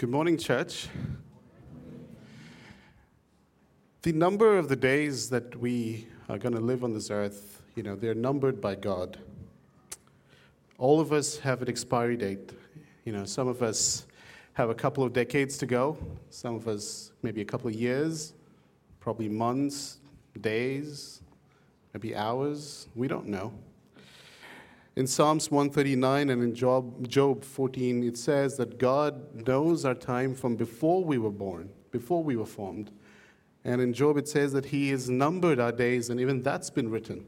Good morning, church. The number of the days that we are going to live on this earth, you know, they're numbered by God. All of us have an expiry date. You know, some of us have a couple of decades to go, some of us maybe a couple of years, probably months, days, maybe hours. We don't know. In Psalms 139 and in Job, Job 14, it says that God knows our time from before we were born, before we were formed. And in Job, it says that He has numbered our days, and even that's been written.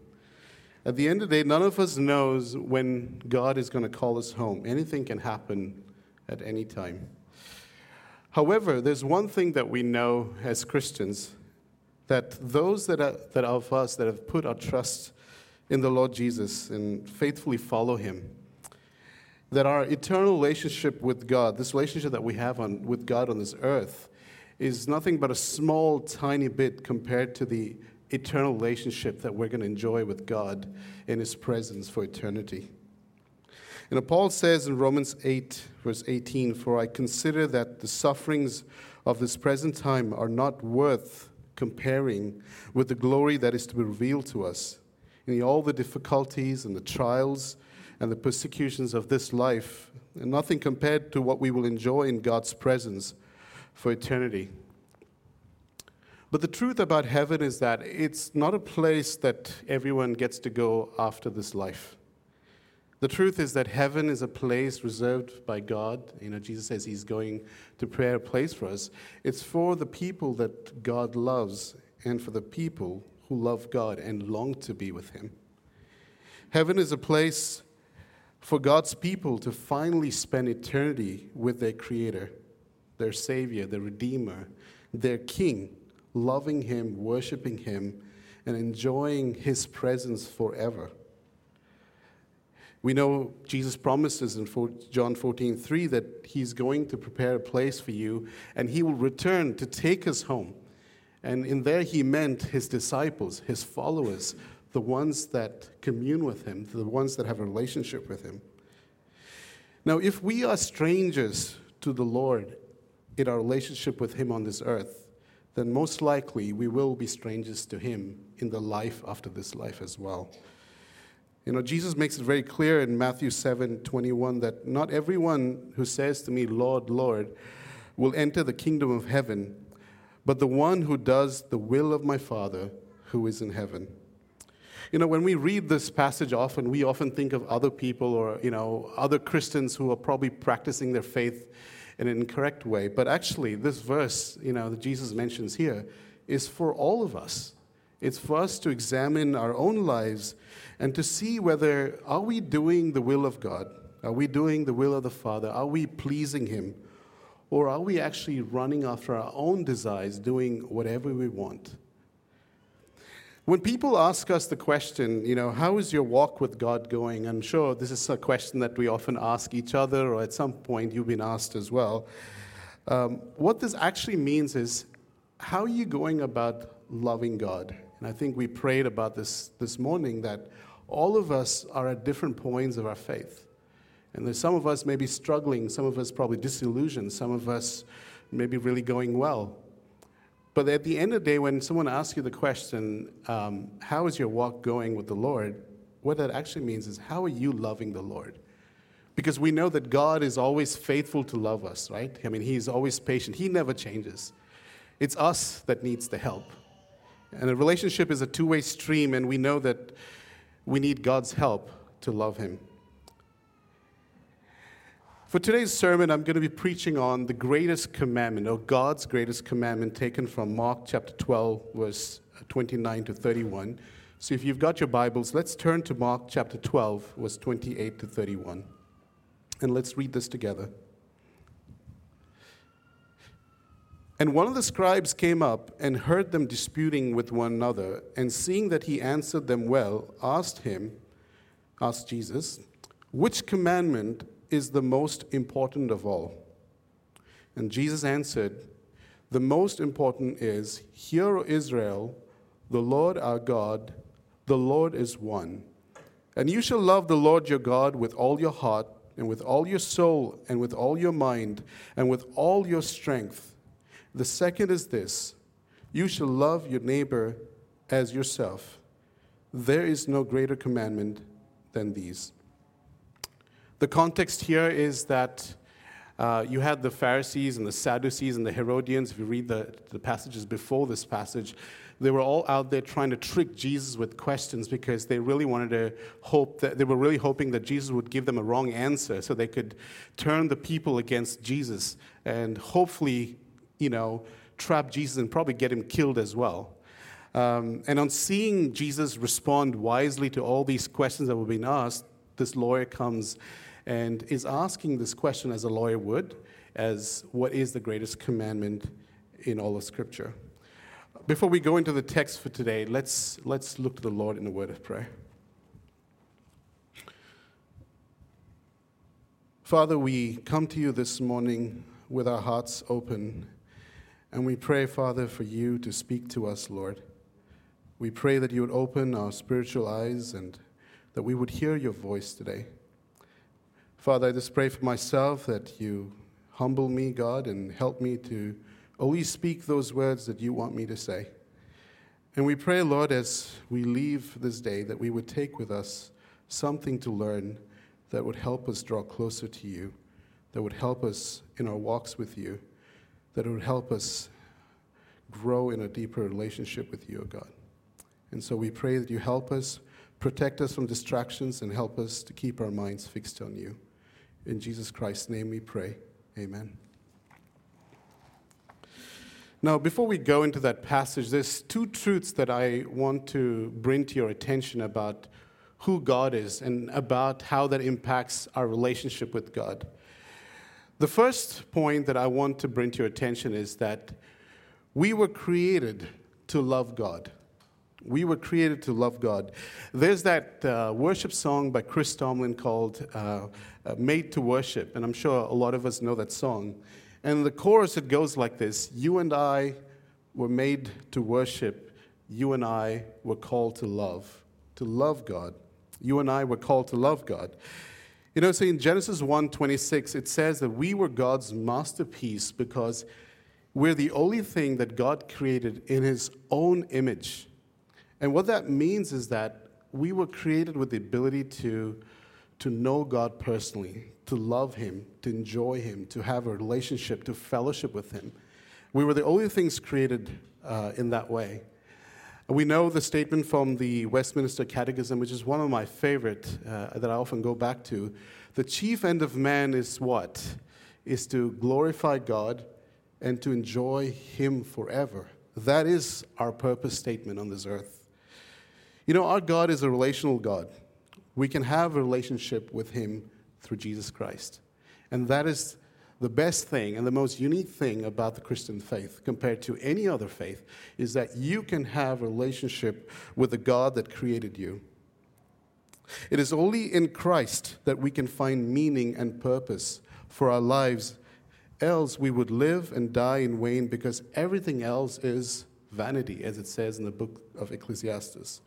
At the end of the day, none of us knows when God is going to call us home. Anything can happen at any time. However, there's one thing that we know as Christians that those that are, that are of us that have put our trust in the Lord Jesus and faithfully follow Him. That our eternal relationship with God, this relationship that we have on, with God on this earth, is nothing but a small, tiny bit compared to the eternal relationship that we're going to enjoy with God in His presence for eternity. And Paul says in Romans 8, verse 18, For I consider that the sufferings of this present time are not worth comparing with the glory that is to be revealed to us in all the difficulties and the trials and the persecutions of this life, and nothing compared to what we will enjoy in God's presence for eternity. But the truth about heaven is that it's not a place that everyone gets to go after this life. The truth is that heaven is a place reserved by God. You know, Jesus says he's going to prepare a place for us. It's for the people that God loves and for the people who love God and long to be with Him. Heaven is a place for God's people to finally spend eternity with their Creator, their Savior, their Redeemer, their King, loving Him, worshiping Him, and enjoying His presence forever. We know Jesus promises in John 14, 3 that He's going to prepare a place for you and He will return to take us home. And in there, he meant his disciples, his followers, the ones that commune with him, the ones that have a relationship with him. Now, if we are strangers to the Lord in our relationship with him on this earth, then most likely we will be strangers to him in the life after this life as well. You know, Jesus makes it very clear in Matthew 7 21 that not everyone who says to me, Lord, Lord, will enter the kingdom of heaven but the one who does the will of my Father who is in heaven. You know, when we read this passage often, we often think of other people or, you know, other Christians who are probably practicing their faith in an incorrect way. But actually, this verse, you know, that Jesus mentions here is for all of us. It's for us to examine our own lives and to see whether are we doing the will of God? Are we doing the will of the Father? Are we pleasing him? Or are we actually running after our own desires, doing whatever we want? When people ask us the question, you know, how is your walk with God going? I'm sure this is a question that we often ask each other, or at some point you've been asked as well. Um, what this actually means is, how are you going about loving God? And I think we prayed about this this morning that all of us are at different points of our faith. And there's some of us maybe struggling, some of us probably disillusioned, some of us maybe really going well. But at the end of the day, when someone asks you the question, um, How is your walk going with the Lord? what that actually means is, How are you loving the Lord? Because we know that God is always faithful to love us, right? I mean, He's always patient, He never changes. It's us that needs the help. And a relationship is a two way stream, and we know that we need God's help to love Him. For today's sermon, I'm going to be preaching on the greatest commandment, or God's greatest commandment, taken from Mark chapter 12, verse 29 to 31. So if you've got your Bibles, let's turn to Mark chapter 12, verse 28 to 31. And let's read this together. And one of the scribes came up and heard them disputing with one another, and seeing that he answered them well, asked him, asked Jesus, which commandment is the most important of all? And Jesus answered, The most important is, Hear, O Israel, the Lord our God, the Lord is one. And you shall love the Lord your God with all your heart, and with all your soul, and with all your mind, and with all your strength. The second is this you shall love your neighbor as yourself. There is no greater commandment than these. The context here is that uh, you had the Pharisees and the Sadducees and the Herodians. If you read the, the passages before this passage, they were all out there trying to trick Jesus with questions because they really wanted to hope that they were really hoping that Jesus would give them a wrong answer so they could turn the people against Jesus and hopefully, you know, trap Jesus and probably get him killed as well. Um, and on seeing Jesus respond wisely to all these questions that were being asked, this lawyer comes and is asking this question as a lawyer would, as what is the greatest commandment in all of Scripture. Before we go into the text for today, let's, let's look to the Lord in a word of prayer. Father, we come to you this morning with our hearts open, and we pray, Father, for you to speak to us, Lord. We pray that you would open our spiritual eyes and that we would hear your voice today. Father, I just pray for myself that you humble me, God, and help me to always speak those words that you want me to say. And we pray, Lord, as we leave this day, that we would take with us something to learn that would help us draw closer to you, that would help us in our walks with you, that would help us grow in a deeper relationship with you, God. And so we pray that you help us, protect us from distractions, and help us to keep our minds fixed on you. In Jesus Christ's name we pray. Amen. Now, before we go into that passage, there's two truths that I want to bring to your attention about who God is and about how that impacts our relationship with God. The first point that I want to bring to your attention is that we were created to love God. We were created to love God. There's that uh, worship song by Chris Tomlin called uh, uh, Made to Worship, and I'm sure a lot of us know that song. And the chorus, it goes like this You and I were made to worship. You and I were called to love, to love God. You and I were called to love God. You know, so in Genesis 1 26, it says that we were God's masterpiece because we're the only thing that God created in his own image. And what that means is that we were created with the ability to, to know God personally, to love Him, to enjoy Him, to have a relationship, to fellowship with Him. We were the only things created uh, in that way. We know the statement from the Westminster Catechism, which is one of my favorite uh, that I often go back to. The chief end of man is what? Is to glorify God and to enjoy Him forever. That is our purpose statement on this earth. You know, our God is a relational God. We can have a relationship with Him through Jesus Christ. And that is the best thing and the most unique thing about the Christian faith compared to any other faith is that you can have a relationship with the God that created you. It is only in Christ that we can find meaning and purpose for our lives. Else, we would live and die in vain because everything else is vanity, as it says in the book of Ecclesiastes.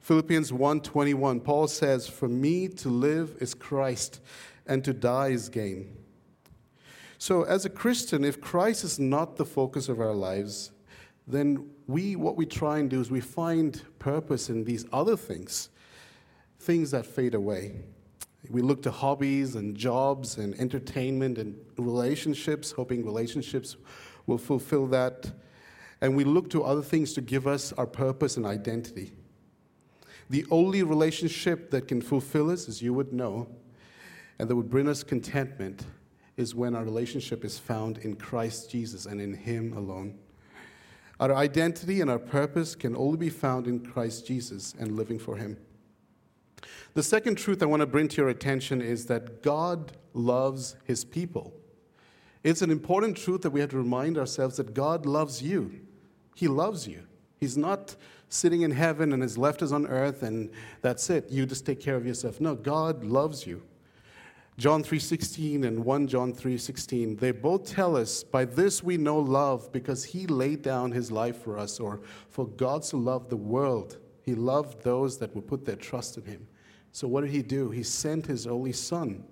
Philippians 1:21 Paul says for me to live is Christ and to die is gain. So as a Christian if Christ is not the focus of our lives then we what we try and do is we find purpose in these other things things that fade away. We look to hobbies and jobs and entertainment and relationships hoping relationships will fulfill that and we look to other things to give us our purpose and identity. The only relationship that can fulfill us, as you would know, and that would bring us contentment is when our relationship is found in Christ Jesus and in Him alone. Our identity and our purpose can only be found in Christ Jesus and living for Him. The second truth I want to bring to your attention is that God loves His people. It's an important truth that we have to remind ourselves that God loves you. He loves you. He's not sitting in heaven and has left us on earth and that's it. You just take care of yourself. No, God loves you. John 3:16 and 1 John 3:16 they both tell us by this we know love because he laid down his life for us or for God to love the world he loved those that would put their trust in him so what did he do he sent his only son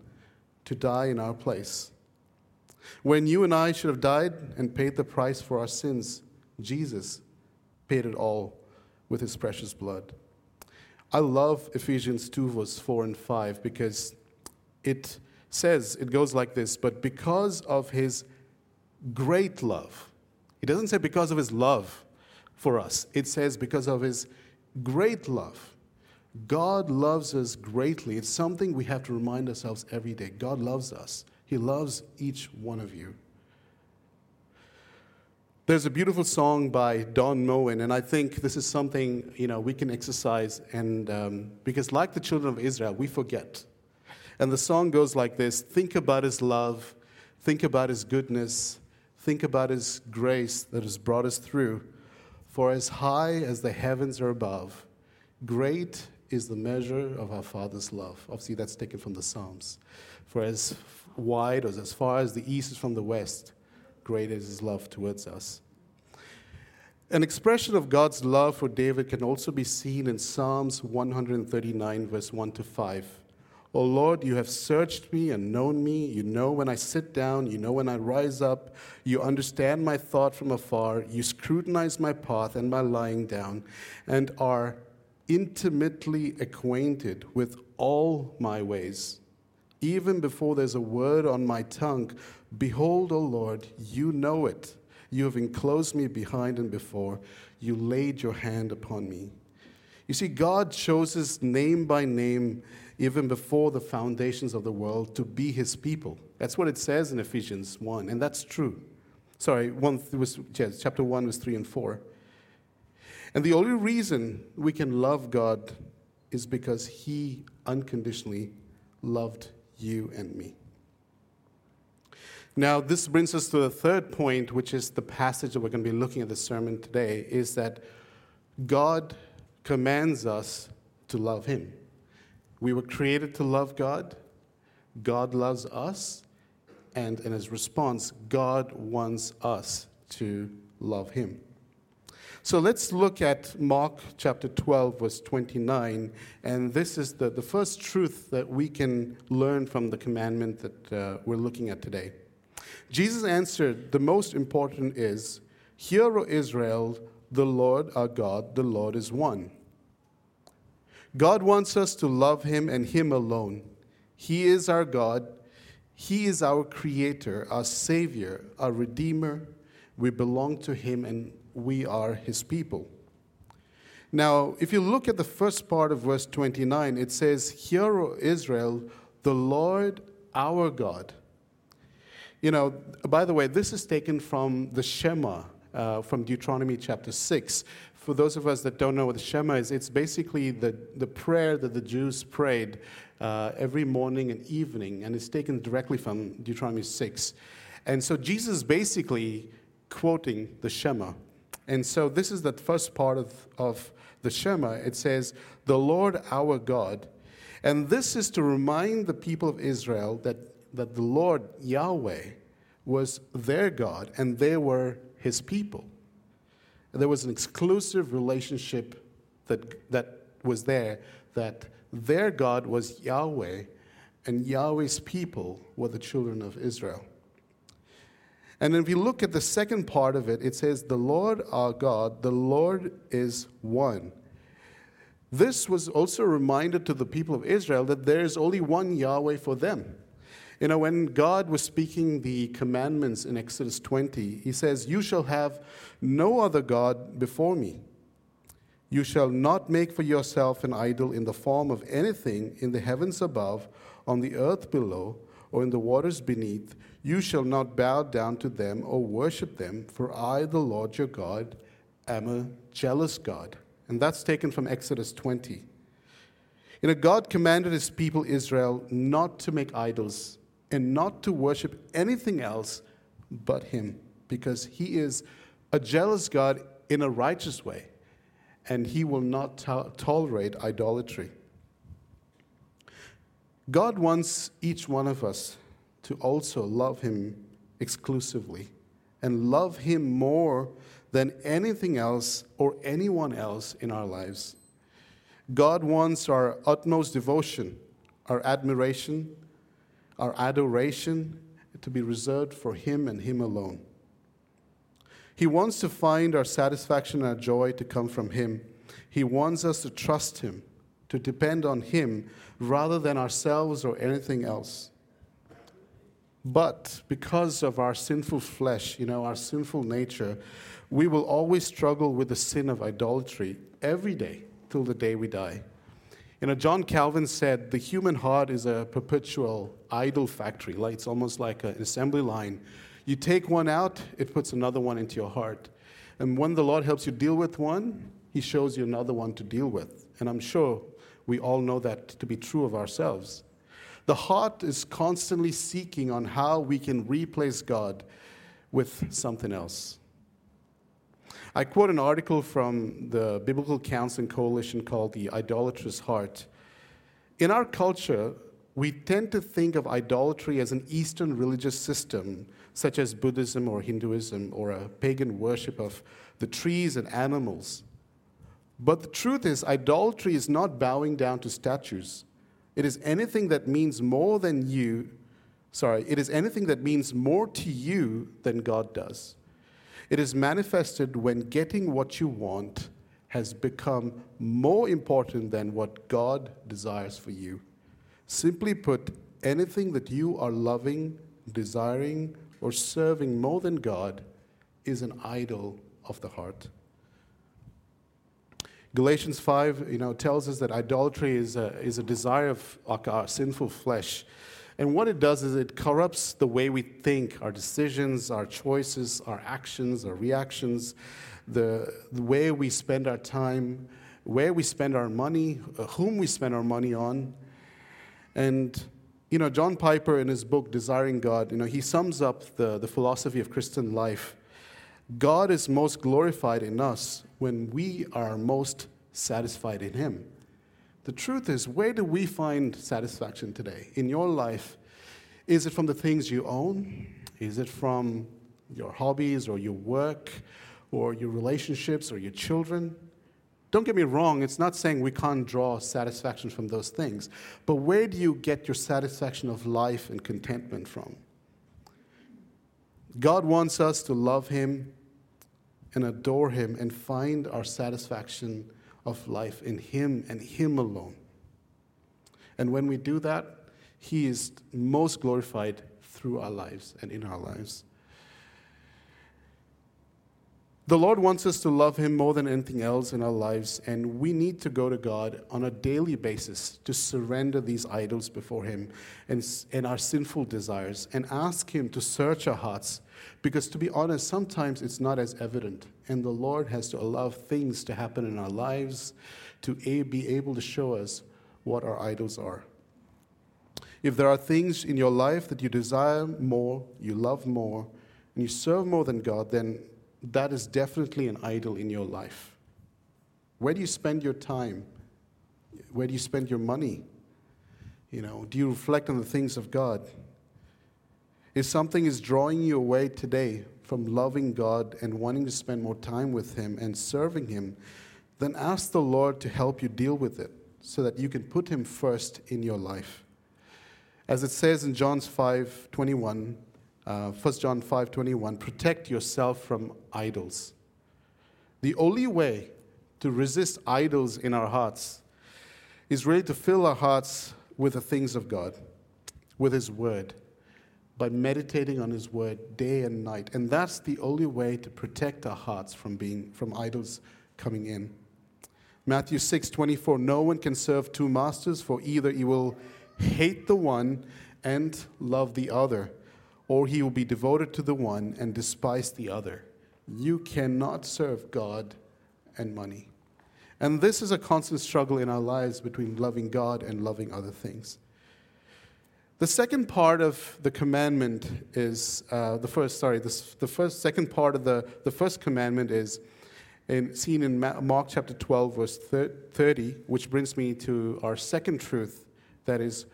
to die in our place. When you and I should have died and paid the price for our sins, Jesus paid it all with his precious blood. I love Ephesians 2, verse 4 and 5, because it says, it goes like this, but because of his great love, it doesn't say because of his love for us, it says because of his great love. God loves us greatly. It's something we have to remind ourselves every day. God loves us, He loves each one of you. There's a beautiful song by Don Moen, and I think this is something you know we can exercise, and um, because like the children of Israel, we forget. And the song goes like this: Think about His love, think about His goodness, think about His grace that has brought us through. For as high as the heavens are above, great is the measure of our Father's love. Obviously, that's taken from the Psalms. For as wide or as far as the east is from the west, great is his love towards us. An expression of God's love for David can also be seen in Psalms 139, verse 1 to 5. O Lord, you have searched me and known me. You know when I sit down, you know when I rise up. You understand my thought from afar. You scrutinize my path and my lying down, and are intimately acquainted with all my ways. Even before there's a word on my tongue, Behold, O Lord, you know it. You have enclosed me behind and before. You laid your hand upon me. You see, God chose us name by name, even before the foundations of the world, to be his people. That's what it says in Ephesians 1, and that's true. Sorry, one, was, yes, chapter 1 was 3 and 4. And the only reason we can love God is because he unconditionally loved you and me. Now, this brings us to the third point, which is the passage that we're going to be looking at the sermon today, is that God commands us to love Him. We were created to love God, God loves us, and in His response, God wants us to love Him. So let's look at Mark chapter 12, verse 29. And this is the, the first truth that we can learn from the commandment that uh, we're looking at today. Jesus answered, The most important is, Hear, O Israel, the Lord our God, the Lord is one. God wants us to love Him and Him alone. He is our God. He is our Creator, our Savior, our Redeemer. We belong to Him and we are His people. Now, if you look at the first part of verse 29, it says, Hear, O Israel, the Lord our God. You know, by the way, this is taken from the Shema, uh, from Deuteronomy chapter 6. For those of us that don't know what the Shema is, it's basically the, the prayer that the Jews prayed uh, every morning and evening, and it's taken directly from Deuteronomy 6. And so Jesus is basically quoting the Shema. And so this is the first part of, of the Shema. It says, The Lord our God. And this is to remind the people of Israel that that the Lord Yahweh was their God and they were his people. There was an exclusive relationship that, that was there, that their God was Yahweh and Yahweh's people were the children of Israel. And if you look at the second part of it, it says, The Lord our God, the Lord is one. This was also a reminder to the people of Israel that there is only one Yahweh for them. You know, when God was speaking the commandments in Exodus 20, he says, You shall have no other God before me. You shall not make for yourself an idol in the form of anything in the heavens above, on the earth below, or in the waters beneath. You shall not bow down to them or worship them, for I, the Lord your God, am a jealous God. And that's taken from Exodus 20. You know, God commanded his people Israel not to make idols and not to worship anything else but Him, because He is a jealous God in a righteous way, and He will not to- tolerate idolatry. God wants each one of us to also love Him exclusively and love Him more than anything else or anyone else in our lives. God wants our utmost devotion, our admiration, our adoration to be reserved for Him and Him alone. He wants to find our satisfaction and our joy to come from Him. He wants us to trust Him, to depend on Him rather than ourselves or anything else. But because of our sinful flesh, you know, our sinful nature, we will always struggle with the sin of idolatry every day till the day we die. You know, John Calvin said the human heart is a perpetual idol factory. Like it's almost like an assembly line. You take one out, it puts another one into your heart. And when the Lord helps you deal with one, He shows you another one to deal with. And I'm sure we all know that to be true of ourselves. The heart is constantly seeking on how we can replace God with something else. I quote an article from the Biblical Counseling Coalition called The Idolatrous Heart. In our culture, we tend to think of idolatry as an Eastern religious system, such as Buddhism or Hinduism, or a pagan worship of the trees and animals. But the truth is, idolatry is not bowing down to statues. It is anything that means more than you, sorry, it is anything that means more to you than God does. It is manifested when getting what you want has become more important than what God desires for you. Simply put, anything that you are loving, desiring, or serving more than God is an idol of the heart. Galatians 5 you know, tells us that idolatry is a, is a desire of our sinful flesh. And what it does is it corrupts the way we think, our decisions, our choices, our actions, our reactions, the, the way we spend our time, where we spend our money, uh, whom we spend our money on. And, you know, John Piper in his book, Desiring God, you know, he sums up the, the philosophy of Christian life. God is most glorified in us when we are most satisfied in Him. The truth is, where do we find satisfaction today? In your life, is it from the things you own? Is it from your hobbies or your work or your relationships or your children? Don't get me wrong, it's not saying we can't draw satisfaction from those things, but where do you get your satisfaction of life and contentment from? God wants us to love Him and adore Him and find our satisfaction of life in Him and Him alone. And when we do that, He is most glorified through our lives and in our lives. The Lord wants us to love Him more than anything else in our lives, and we need to go to God on a daily basis to surrender these idols before Him and, and our sinful desires and ask Him to search our hearts. Because to be honest, sometimes it's not as evident, and the Lord has to allow things to happen in our lives to be able to show us what our idols are. If there are things in your life that you desire more, you love more, and you serve more than God, then that is definitely an idol in your life. Where do you spend your time? Where do you spend your money? You know, do you reflect on the things of God? If something is drawing you away today from loving God and wanting to spend more time with Him and serving Him, then ask the Lord to help you deal with it so that you can put Him first in your life. As it says in John 5 21, uh, 1 John 5:21, protect yourself from idols. The only way to resist idols in our hearts is really to fill our hearts with the things of God, with His Word, by meditating on His Word day and night. And that's the only way to protect our hearts from being from idols coming in. Matthew 6:24, no one can serve two masters, for either he will hate the one and love the other or he will be devoted to the one and despise the other. You cannot serve God and money. And this is a constant struggle in our lives between loving God and loving other things. The second part of the commandment is uh, the first, sorry, the first, second part of the, the first commandment is in, seen in Mark chapter 12, verse 30, which brings me to our second truth that is,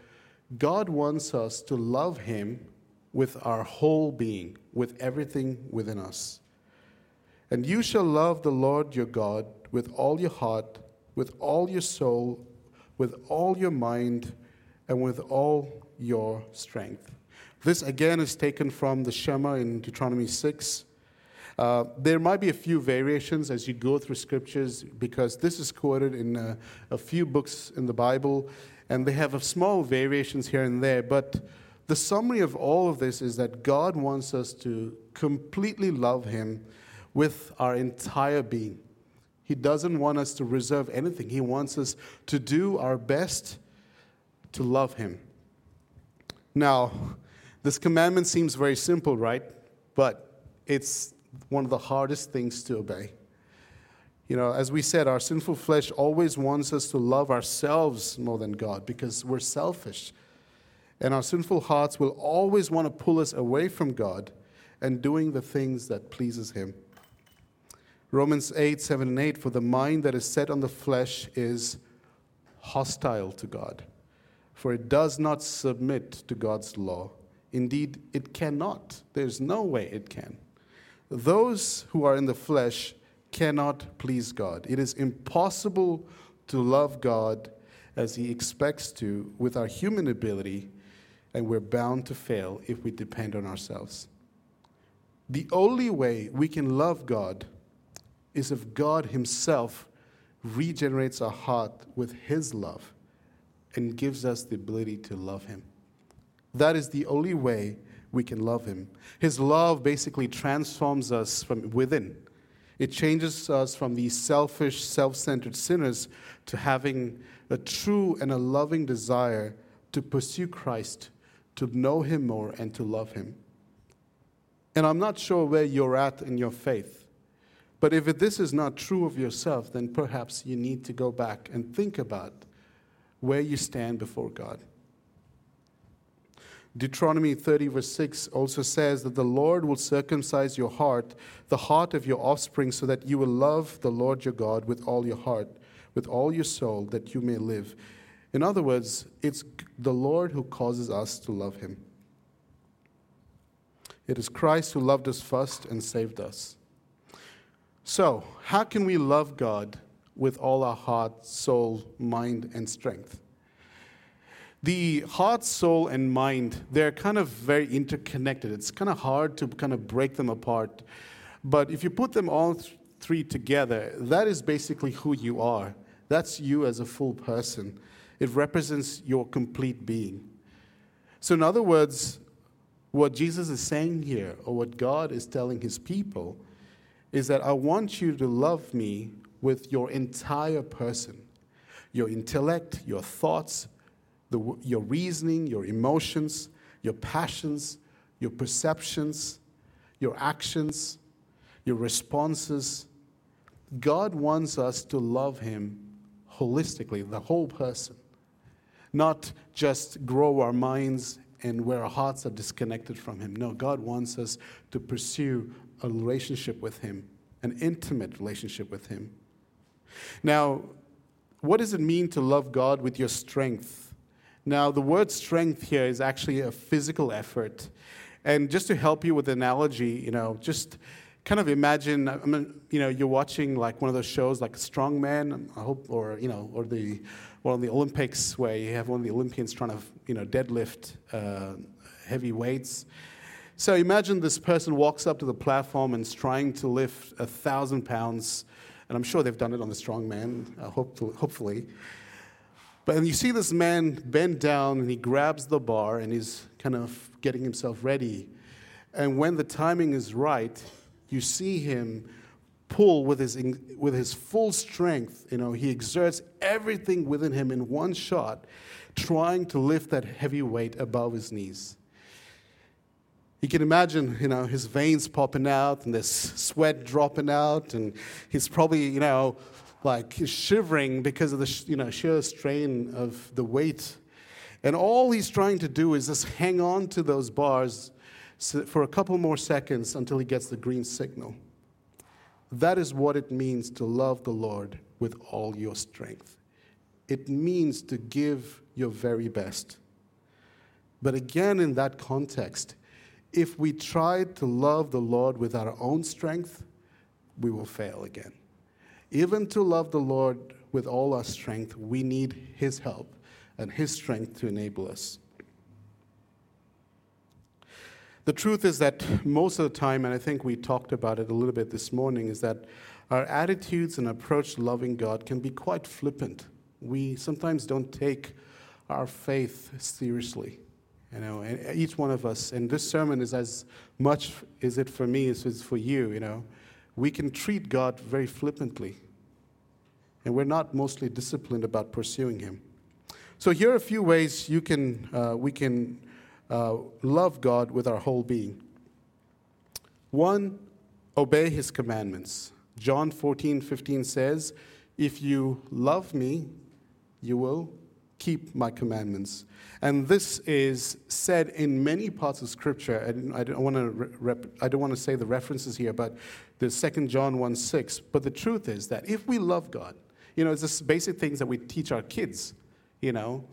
God wants us to love Him with our whole being, with everything within us. And you shall love the Lord your God with all your heart, with all your soul, with all your mind, and with all your strength. This again is taken from the Shema in Deuteronomy 6. Uh, there might be a few variations as you go through scriptures because this is quoted in a, a few books in the Bible, and they have small variations here and there. But the summary of all of this is that God wants us to completely love Him with our entire being. He doesn't want us to reserve anything, He wants us to do our best to love Him. Now, this commandment seems very simple, right? But it's one of the hardest things to obey. You know, as we said, our sinful flesh always wants us to love ourselves more than God because we're selfish. And our sinful hearts will always want to pull us away from God and doing the things that pleases him. Romans 8, 7 and 8, for the mind that is set on the flesh is hostile to God, for it does not submit to God's law. Indeed, it cannot. There's no way it can. Those who are in the flesh cannot please God. It is impossible to love God as He expects to with our human ability, and we're bound to fail if we depend on ourselves. The only way we can love God is if God Himself regenerates our heart with His love and gives us the ability to love Him. That is the only way we can love Him. His love basically transforms us from within. It changes us from these selfish, self centered sinners to having a true and a loving desire to pursue Christ, to know Him more, and to love Him. And I'm not sure where you're at in your faith, but if this is not true of yourself, then perhaps you need to go back and think about where you stand before God. Deuteronomy 30, verse 6 also says that the Lord will circumcise your heart, the heart of your offspring, so that you will love the Lord your God with all your heart, with all your soul, that you may live. In other words, it's the Lord who causes us to love him. It is Christ who loved us first and saved us. So, how can we love God with all our heart, soul, mind, and strength? the heart, soul, and mind, they're kind of very interconnected. It's kind of hard to kind of break them apart. But if you put them all th- three together, that is basically who you are. That's you as a full person. It represents your complete being. So, in other words, what Jesus is saying here, or what God is telling his people, is that I want you to love me with your entire person your intellect, your thoughts, the, your reasoning, your emotions, your passions, your perceptions, your actions, your responses. God wants us to love Him holistically, the whole person, not just grow our minds and where our hearts are disconnected from Him. No, God wants us to pursue a relationship with Him, an intimate relationship with Him. Now, what does it mean to love God with your strength? Now, the word strength here is actually a physical effort. And just to help you with the analogy, you know, just kind of imagine, I mean, you know, you're watching like one of those shows like Strongman, I hope, or, you know, or the, one of the Olympics where you have one of the Olympians trying to, you know, deadlift uh, heavy weights. So imagine this person walks up to the platform and is trying to lift a thousand pounds, and I'm sure they've done it on the strongman, uh, hopefully. hopefully. But you see this man bend down and he grabs the bar and he's kind of getting himself ready. And when the timing is right, you see him pull with his, with his full strength. You know, he exerts everything within him in one shot, trying to lift that heavy weight above his knees. You can imagine, you know, his veins popping out and this sweat dropping out, and he's probably, you know, like shivering because of the you know sheer strain of the weight and all he's trying to do is just hang on to those bars for a couple more seconds until he gets the green signal that is what it means to love the lord with all your strength it means to give your very best but again in that context if we try to love the lord with our own strength we will fail again even to love the Lord with all our strength, we need His help. and His strength to enable us. The truth is that most of the time, and I think we talked about it a little bit this morning, is that our attitudes and approach to loving God can be quite flippant. We sometimes don't take our faith seriously. You know, and each one of us, and this sermon is as much is it for me as it's for you, you know. We can treat God very flippantly. And we're not mostly disciplined about pursuing Him. So here are a few ways you can, uh, we can uh, love God with our whole being. One, obey His commandments. John 14, 15 says, If you love me, you will keep my commandments. And this is said in many parts of Scripture. I don't want to, rep, I don't want to say the references here, but the 2 John 1 6. But the truth is that if we love God, you know, it's just basic things that we teach our kids. You know,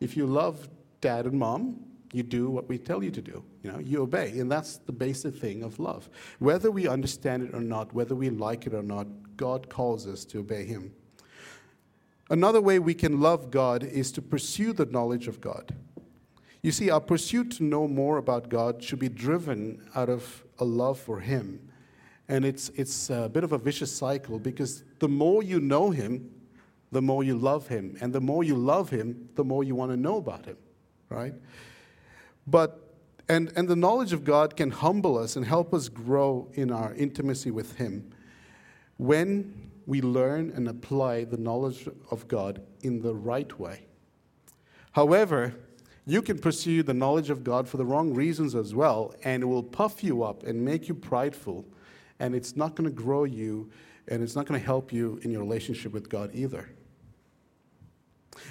if you love dad and mom, you do what we tell you to do. You know, you obey. And that's the basic thing of love. Whether we understand it or not, whether we like it or not, God calls us to obey Him. Another way we can love God is to pursue the knowledge of God. You see, our pursuit to know more about God should be driven out of a love for Him. And it's, it's a bit of a vicious cycle because the more you know Him, the more you love Him. And the more you love Him, the more you want to know about Him, right? But, and, and the knowledge of God can humble us and help us grow in our intimacy with Him. When we learn and apply the knowledge of God in the right way. However, you can pursue the knowledge of God for the wrong reasons as well, and it will puff you up and make you prideful, and it's not going to grow you, and it's not going to help you in your relationship with God either.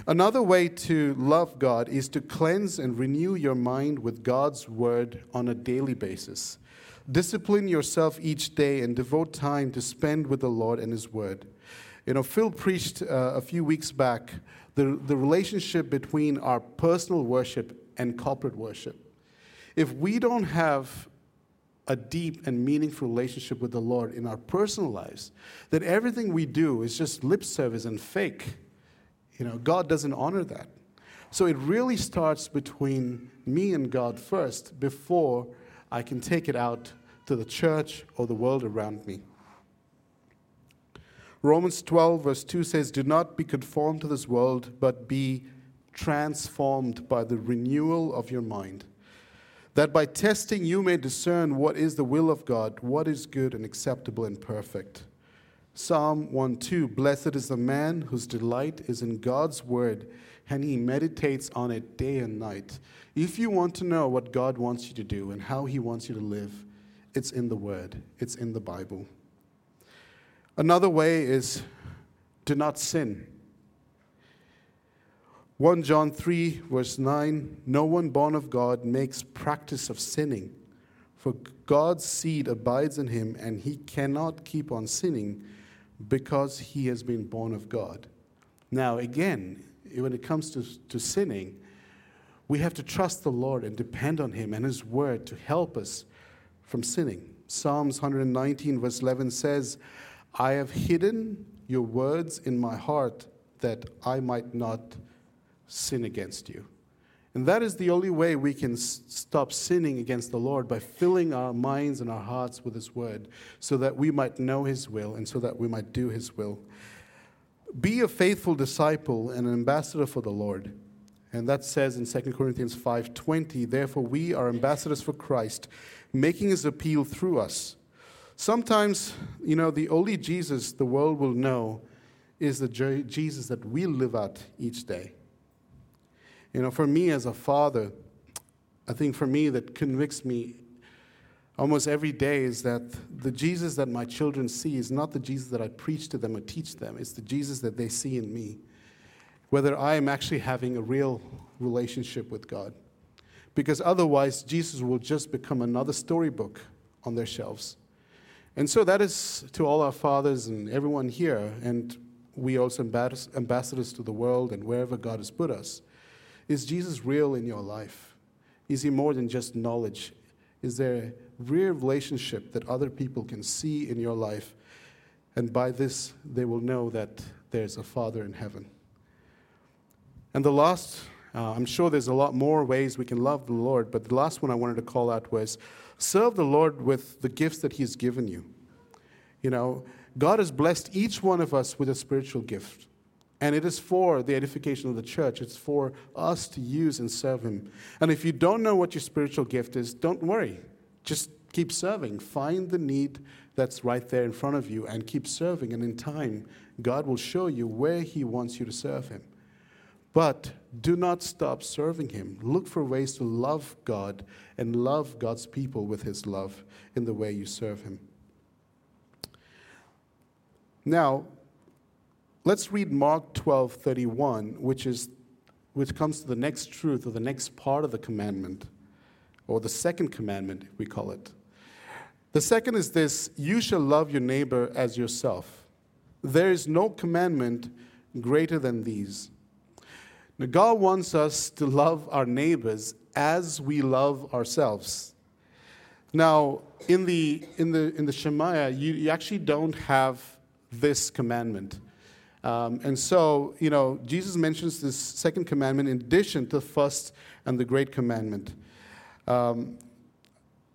Another way to love God is to cleanse and renew your mind with God's word on a daily basis. Discipline yourself each day and devote time to spend with the Lord and His Word. You know, Phil preached uh, a few weeks back the, the relationship between our personal worship and corporate worship. If we don't have a deep and meaningful relationship with the Lord in our personal lives, then everything we do is just lip service and fake. You know, God doesn't honor that. So it really starts between me and God first before I can take it out to the church or the world around me. Romans 12, verse 2 says, Do not be conformed to this world, but be transformed by the renewal of your mind, that by testing you may discern what is the will of God, what is good and acceptable and perfect. Psalm 1 2 Blessed is the man whose delight is in God's word, and he meditates on it day and night. If you want to know what God wants you to do and how He wants you to live, it's in the Word, it's in the Bible. Another way is do not sin. 1 John 3, verse 9 No one born of God makes practice of sinning, for God's seed abides in him, and he cannot keep on sinning because he has been born of God. Now, again, when it comes to, to sinning, we have to trust the Lord and depend on Him and His Word to help us from sinning. Psalms 119, verse 11 says, I have hidden your words in my heart that I might not sin against you. And that is the only way we can s- stop sinning against the Lord by filling our minds and our hearts with His Word so that we might know His will and so that we might do His will. Be a faithful disciple and an ambassador for the Lord. And that says in 2 Corinthians 5:20, therefore we are ambassadors for Christ, making his appeal through us. Sometimes, you know, the only Jesus the world will know is the Jesus that we live out each day. You know, for me as a father, I think for me that convicts me almost every day is that the Jesus that my children see is not the Jesus that I preach to them or teach them, it's the Jesus that they see in me whether I am actually having a real relationship with God. Because otherwise, Jesus will just become another storybook on their shelves. And so that is to all our fathers and everyone here, and we also ambassadors to the world and wherever God has put us. Is Jesus real in your life? Is he more than just knowledge? Is there a real relationship that other people can see in your life? And by this, they will know that there's a Father in heaven. And the last, uh, I'm sure there's a lot more ways we can love the Lord, but the last one I wanted to call out was serve the Lord with the gifts that He's given you. You know, God has blessed each one of us with a spiritual gift. And it is for the edification of the church. It's for us to use and serve Him. And if you don't know what your spiritual gift is, don't worry. Just keep serving. Find the need that's right there in front of you and keep serving. And in time, God will show you where He wants you to serve Him. But do not stop serving Him. Look for ways to love God and love God's people with His love in the way you serve Him. Now, let's read Mark 12 31, which, is, which comes to the next truth or the next part of the commandment, or the second commandment, we call it. The second is this you shall love your neighbor as yourself. There is no commandment greater than these. Now, God wants us to love our neighbors as we love ourselves. Now, in the, in the, in the Shema, you, you actually don't have this commandment. Um, and so, you know, Jesus mentions this second commandment in addition to the first and the great commandment. Um,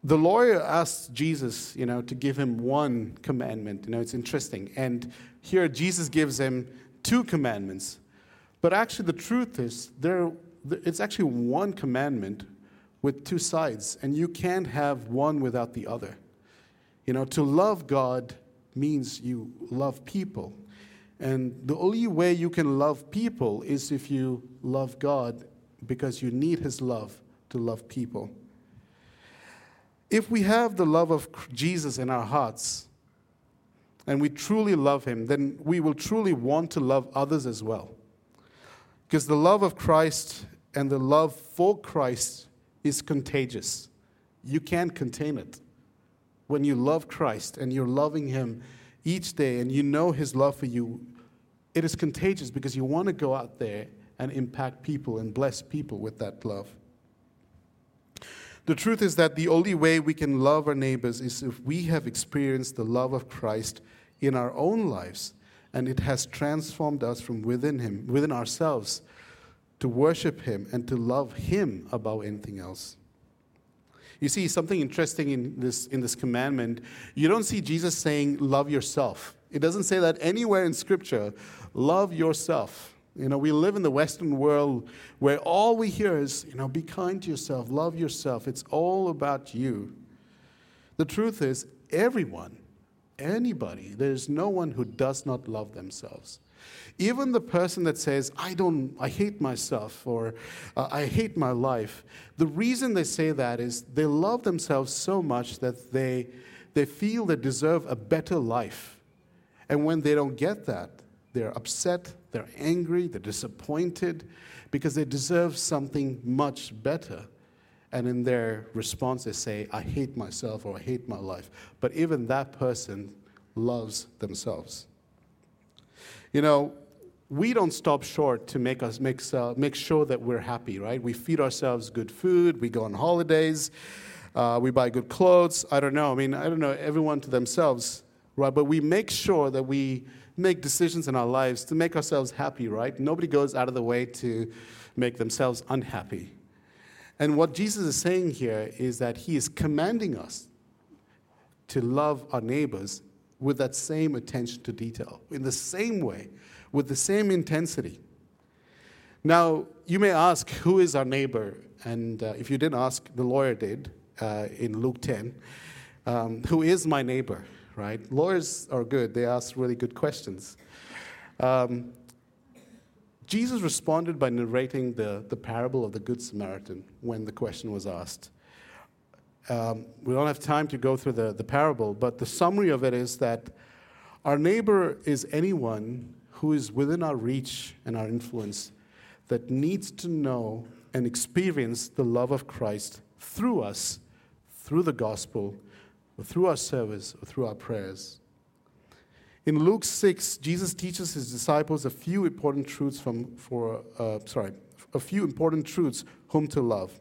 the lawyer asks Jesus, you know, to give him one commandment. You know, it's interesting. And here Jesus gives him two commandments. But actually, the truth is, there, it's actually one commandment with two sides, and you can't have one without the other. You know, to love God means you love people. And the only way you can love people is if you love God because you need His love to love people. If we have the love of Jesus in our hearts and we truly love Him, then we will truly want to love others as well. Because the love of Christ and the love for Christ is contagious. You can't contain it when you love Christ and you're loving Him each day and you know His love for you, it is contagious because you want to go out there and impact people and bless people with that love. The truth is that the only way we can love our neighbors is if we have experienced the love of Christ in our own lives and it has transformed us from within Him, within ourselves, to worship Him and to love Him above anything else. You see something interesting in this, in this commandment. You don't see Jesus saying, Love yourself. It doesn't say that anywhere in Scripture. Love yourself. You know, we live in the Western world where all we hear is, you know, be kind to yourself, love yourself. It's all about you. The truth is, everyone, anybody, there's no one who does not love themselves. Even the person that says, I don't, I hate myself or uh, I hate my life, the reason they say that is they love themselves so much that they, they feel they deserve a better life. And when they don't get that, they're upset, they're angry, they're disappointed because they deserve something much better. And in their response, they say, I hate myself or I hate my life. But even that person loves themselves. You know, we don't stop short to make us make, uh, make sure that we're happy, right? We feed ourselves good food, we go on holidays, uh, we buy good clothes. I don't know. I mean, I don't know, everyone to themselves, right? But we make sure that we make decisions in our lives to make ourselves happy, right? Nobody goes out of the way to make themselves unhappy. And what Jesus is saying here is that he is commanding us to love our neighbors with that same attention to detail, in the same way, with the same intensity. Now, you may ask, who is our neighbor? And uh, if you didn't ask, the lawyer did uh, in Luke 10. Um, who is my neighbor, right? Lawyers are good, they ask really good questions. Um, Jesus responded by narrating the, the parable of the Good Samaritan when the question was asked. Um, we don't have time to go through the, the parable, but the summary of it is that our neighbor is anyone who is within our reach and our influence that needs to know and experience the love of Christ through us, through the gospel, or through our service, or through our prayers. In Luke 6, Jesus teaches his disciples a few important truths from, for, uh, sorry, a few important truths whom to love.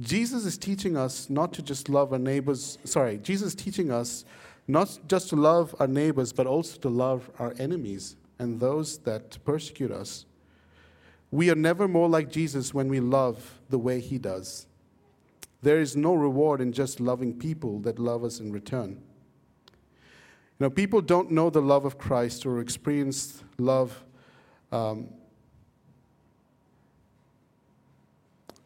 Jesus is teaching us not to just love our neighbors. Sorry, Jesus is teaching us not just to love our neighbors, but also to love our enemies and those that persecute us. We are never more like Jesus when we love the way he does. There is no reward in just loving people that love us in return. You know, people don't know the love of Christ or experience love. Um,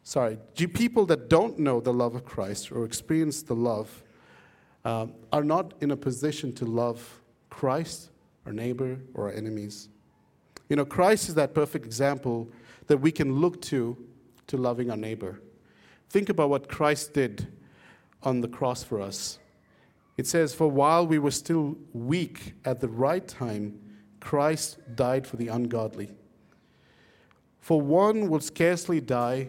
sorry, Do people that don't know the love of Christ or experience the love um, are not in a position to love Christ, our neighbor, or our enemies. You know, Christ is that perfect example that we can look to to loving our neighbor. Think about what Christ did on the cross for us. It says, For while we were still weak at the right time, Christ died for the ungodly. For one will scarcely die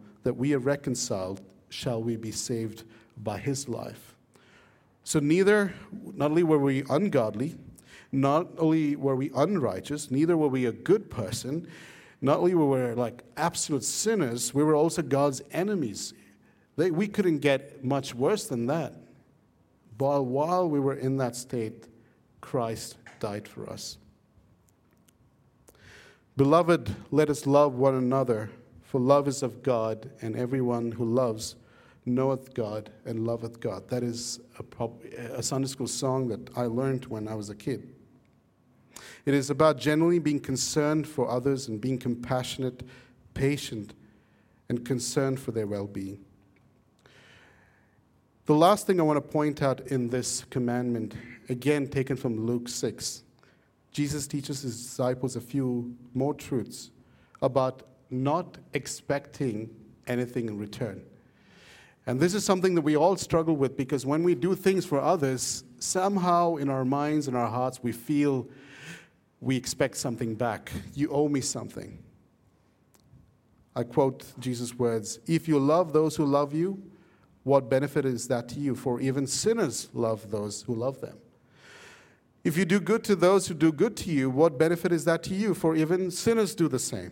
that we are reconciled, shall we be saved by his life. So, neither, not only were we ungodly, not only were we unrighteous, neither were we a good person, not only were we like absolute sinners, we were also God's enemies. They, we couldn't get much worse than that. But while we were in that state, Christ died for us. Beloved, let us love one another, for love is of God, and everyone who loves knoweth God and loveth God. That is a, a, Sunday school song that I learned when I was a kid. It is about generally being concerned for others and being compassionate, patient, and concerned for their well being. The last thing I want to point out in this commandment, again taken from Luke 6, Jesus teaches his disciples a few more truths about not expecting anything in return. And this is something that we all struggle with because when we do things for others, somehow in our minds and our hearts, we feel we expect something back. You owe me something. I quote Jesus' words If you love those who love you, what benefit is that to you? For even sinners love those who love them. If you do good to those who do good to you, what benefit is that to you? For even sinners do the same.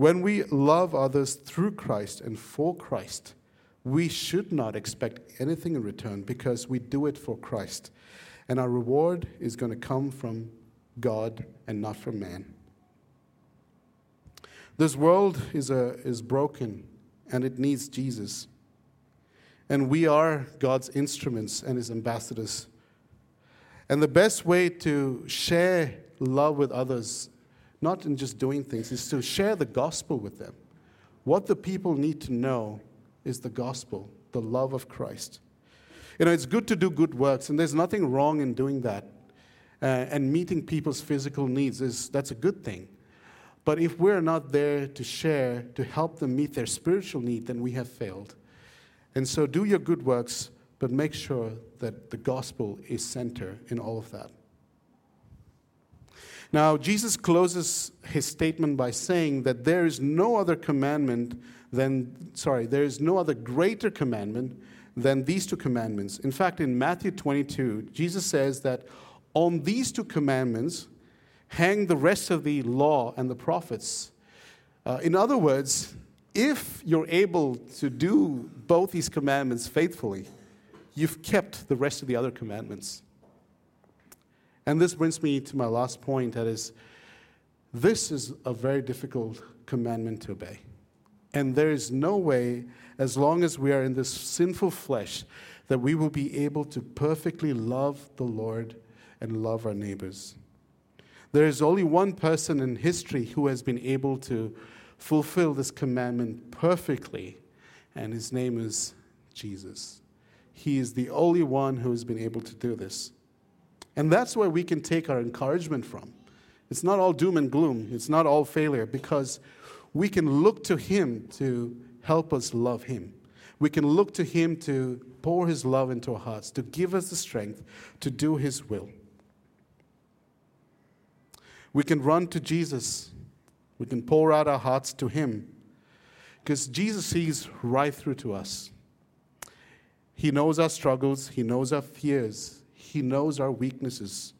When we love others through Christ and for Christ, we should not expect anything in return because we do it for Christ. And our reward is going to come from God and not from man. This world is, a, is broken and it needs Jesus. And we are God's instruments and his ambassadors. And the best way to share love with others not in just doing things, is to share the gospel with them. What the people need to know is the gospel, the love of Christ. You know, it's good to do good works, and there's nothing wrong in doing that. Uh, and meeting people's physical needs is that's a good thing. But if we're not there to share, to help them meet their spiritual need, then we have failed. And so do your good works, but make sure that the gospel is center in all of that. Now, Jesus closes his statement by saying that there is no other commandment than, sorry, there is no other greater commandment than these two commandments. In fact, in Matthew 22, Jesus says that on these two commandments hang the rest of the law and the prophets. Uh, in other words, if you're able to do both these commandments faithfully, you've kept the rest of the other commandments. And this brings me to my last point that is, this is a very difficult commandment to obey. And there is no way, as long as we are in this sinful flesh, that we will be able to perfectly love the Lord and love our neighbors. There is only one person in history who has been able to fulfill this commandment perfectly, and his name is Jesus. He is the only one who has been able to do this. And that's where we can take our encouragement from. It's not all doom and gloom, it's not all failure, because we can look to Him to help us love Him. We can look to Him to pour His love into our hearts, to give us the strength to do His will. We can run to Jesus. We can pour out our hearts to Him. Because Jesus sees right through to us. He knows our struggles, He knows our fears, He knows our weaknesses,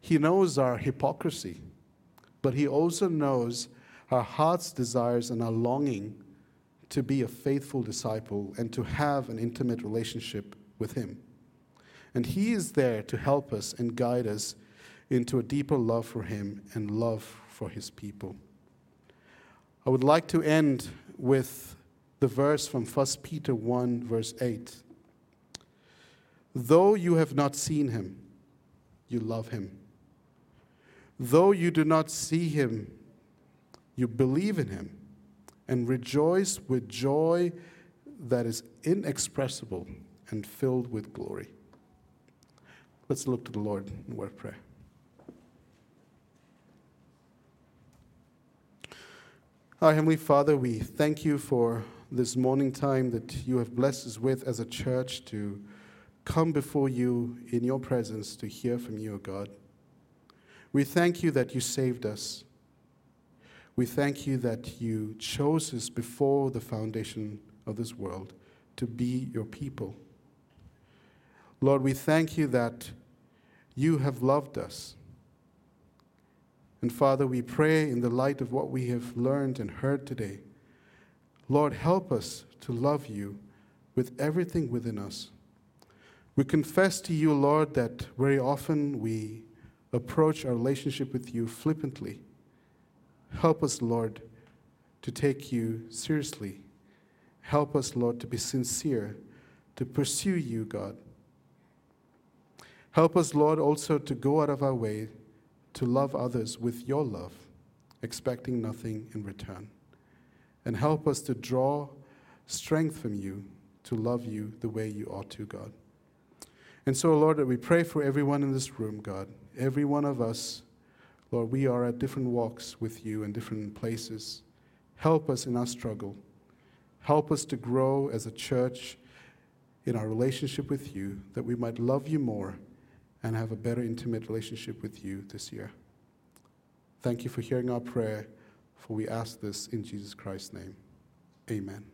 He knows our hypocrisy, but He also knows our heart's desires and our longing to be a faithful disciple and to have an intimate relationship with Him. And He is there to help us and guide us into a deeper love for Him and love for His people. I would like to end with the verse from 1 Peter 1, verse 8. Though you have not seen Him, you love Him. Though you do not see Him, you believe in Him and rejoice with joy that is inexpressible and filled with glory. Let's look to the Lord in word of prayer. Our Heavenly Father, we thank you for this morning time that you have blessed us with as a church to come before you in your presence to hear from you, O God. We thank you that you saved us. We thank you that you chose us before the foundation of this world to be your people. Lord, we thank you that you have loved us and Father, we pray in the light of what we have learned and heard today. Lord, help us to love you with everything within us. We confess to you, Lord, that very often we approach our relationship with you flippantly. Help us, Lord, to take you seriously. Help us, Lord, to be sincere, to pursue you, God. Help us, Lord, also to go out of our way to love others with your love, expecting nothing in return. And help us to draw strength from you to love you the way you ought to, God. And so, Lord, we pray for everyone in this room, God. Every one of us, Lord, we are at different walks with you in different places. Help us in our struggle. Help us to grow as a church in our relationship with you, that we might love you more and have a better intimate relationship with you this year. Thank you for hearing our prayer, for we ask this in Jesus Christ's name. Amen.